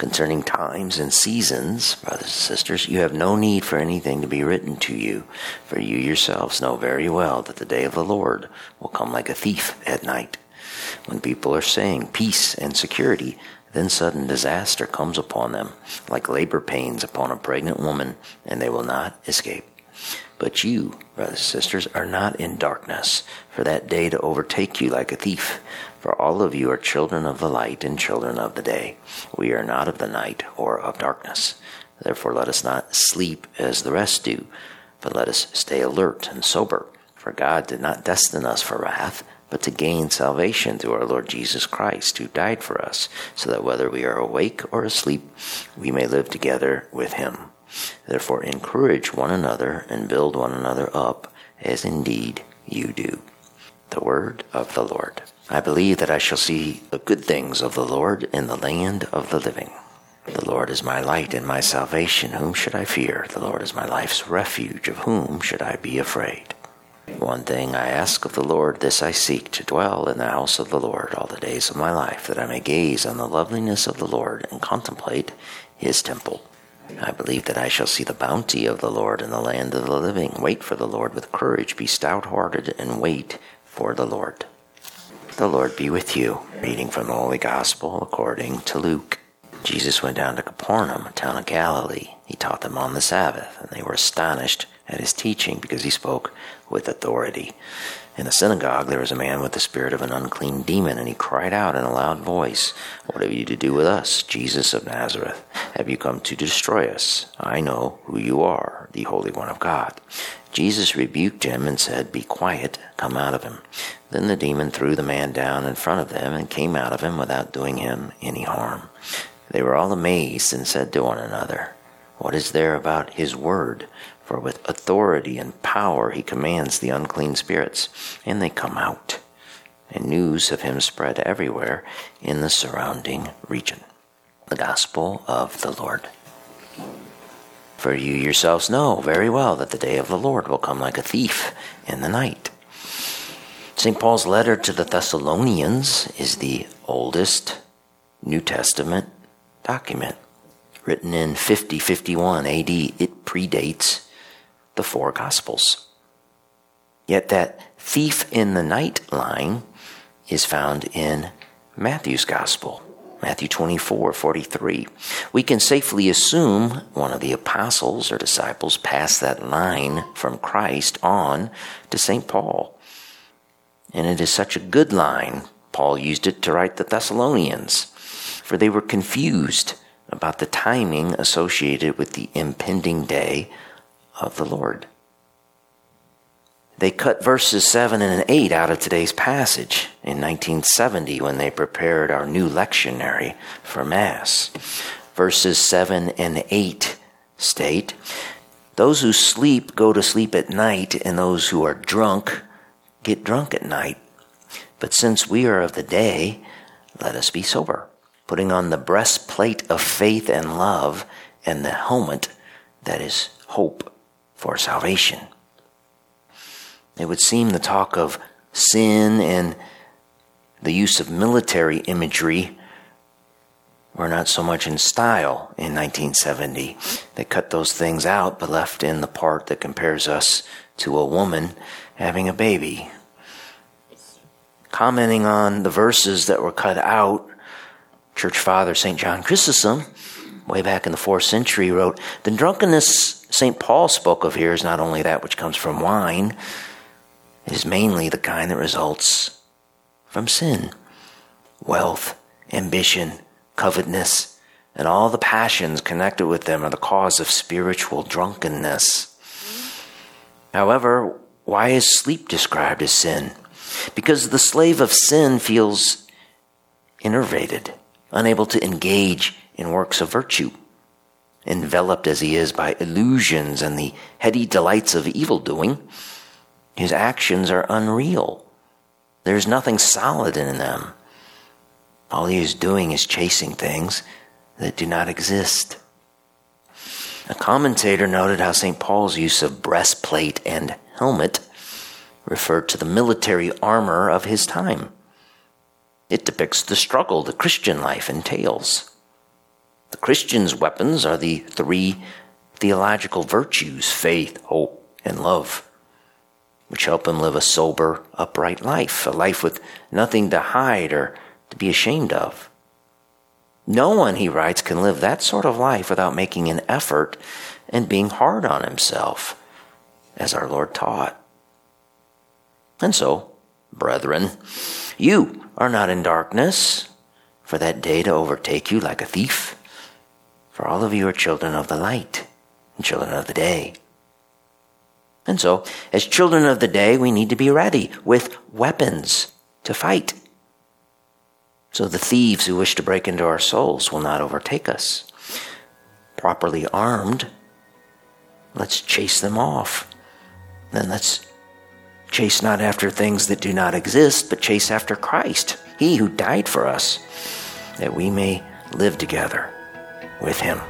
Concerning times and seasons, brothers and sisters, you have no need for anything to be written to you, for you yourselves know very well that the day of the Lord will come like a thief at night. When people are saying peace and security, then sudden disaster comes upon them, like labor pains upon a pregnant woman, and they will not escape. But you, brothers and sisters, are not in darkness, for that day to overtake you like a thief. For all of you are children of the light and children of the day. We are not of the night or of darkness. Therefore, let us not sleep as the rest do, but let us stay alert and sober. For God did not destine us for wrath, but to gain salvation through our Lord Jesus Christ, who died for us, so that whether we are awake or asleep, we may live together with him. Therefore, encourage one another and build one another up, as indeed you do. The word of the Lord. I believe that I shall see the good things of the Lord in the land of the living. The Lord is my light and my salvation. Whom should I fear? The Lord is my life's refuge. Of whom should I be afraid? One thing I ask of the Lord, this I seek, to dwell in the house of the Lord all the days of my life, that I may gaze on the loveliness of the Lord and contemplate his temple. I believe that I shall see the bounty of the Lord in the land of the living. Wait for the Lord with courage. Be stout hearted and wait for the Lord. The Lord be with you. Reading from the Holy Gospel according to Luke. Jesus went down to Capernaum, a town of Galilee. He taught them on the Sabbath, and they were astonished at his teaching because he spoke with authority. In the synagogue there was a man with the spirit of an unclean demon, and he cried out in a loud voice, What have you to do with us, Jesus of Nazareth? Have you come to destroy us? I know who you are, the Holy One of God. Jesus rebuked him and said, Be quiet, come out of him. Then the demon threw the man down in front of them and came out of him without doing him any harm. They were all amazed and said to one another, What is there about his word? For with authority and power he commands the unclean spirits, and they come out. And news of him spread everywhere in the surrounding region. The Gospel of the Lord. For you yourselves know very well that the day of the Lord will come like a thief in the night. St. Paul's letter to the Thessalonians is the oldest New Testament document. Written in 5051 AD, it predates the four Gospels. Yet that thief in the night line is found in Matthew's Gospel. Matthew 24, 43. We can safely assume one of the apostles or disciples passed that line from Christ on to St. Paul. And it is such a good line, Paul used it to write the Thessalonians, for they were confused about the timing associated with the impending day of the Lord. They cut verses 7 and 8 out of today's passage in 1970 when they prepared our new lectionary for Mass. Verses 7 and 8 state Those who sleep go to sleep at night, and those who are drunk get drunk at night. But since we are of the day, let us be sober, putting on the breastplate of faith and love and the helmet that is hope for salvation. It would seem the talk of sin and the use of military imagery were not so much in style in 1970. They cut those things out but left in the part that compares us to a woman having a baby. Commenting on the verses that were cut out, Church Father St. John Chrysostom, way back in the fourth century, wrote The drunkenness St. Paul spoke of here is not only that which comes from wine, it is mainly the kind that results from sin. Wealth, ambition, covetousness, and all the passions connected with them are the cause of spiritual drunkenness. However, why is sleep described as sin? Because the slave of sin feels enervated, unable to engage in works of virtue. enveloped as he is by illusions and the heady delights of evil doing, his actions are unreal. There's nothing solid in them. All he is doing is chasing things that do not exist. A commentator noted how St. Paul's use of breastplate and helmet referred to the military armor of his time. It depicts the struggle the Christian life entails. The Christian's weapons are the three theological virtues faith, hope, and love, which help him live a sober, upright life, a life with nothing to hide or to be ashamed of. No one, he writes, can live that sort of life without making an effort and being hard on himself, as our Lord taught. And so, brethren, you are not in darkness for that day to overtake you like a thief. For all of you are children of the light and children of the day. And so, as children of the day, we need to be ready with weapons to fight. So the thieves who wish to break into our souls will not overtake us. Properly armed, let's chase them off. Then let's chase not after things that do not exist, but chase after Christ, He who died for us, that we may live together with Him.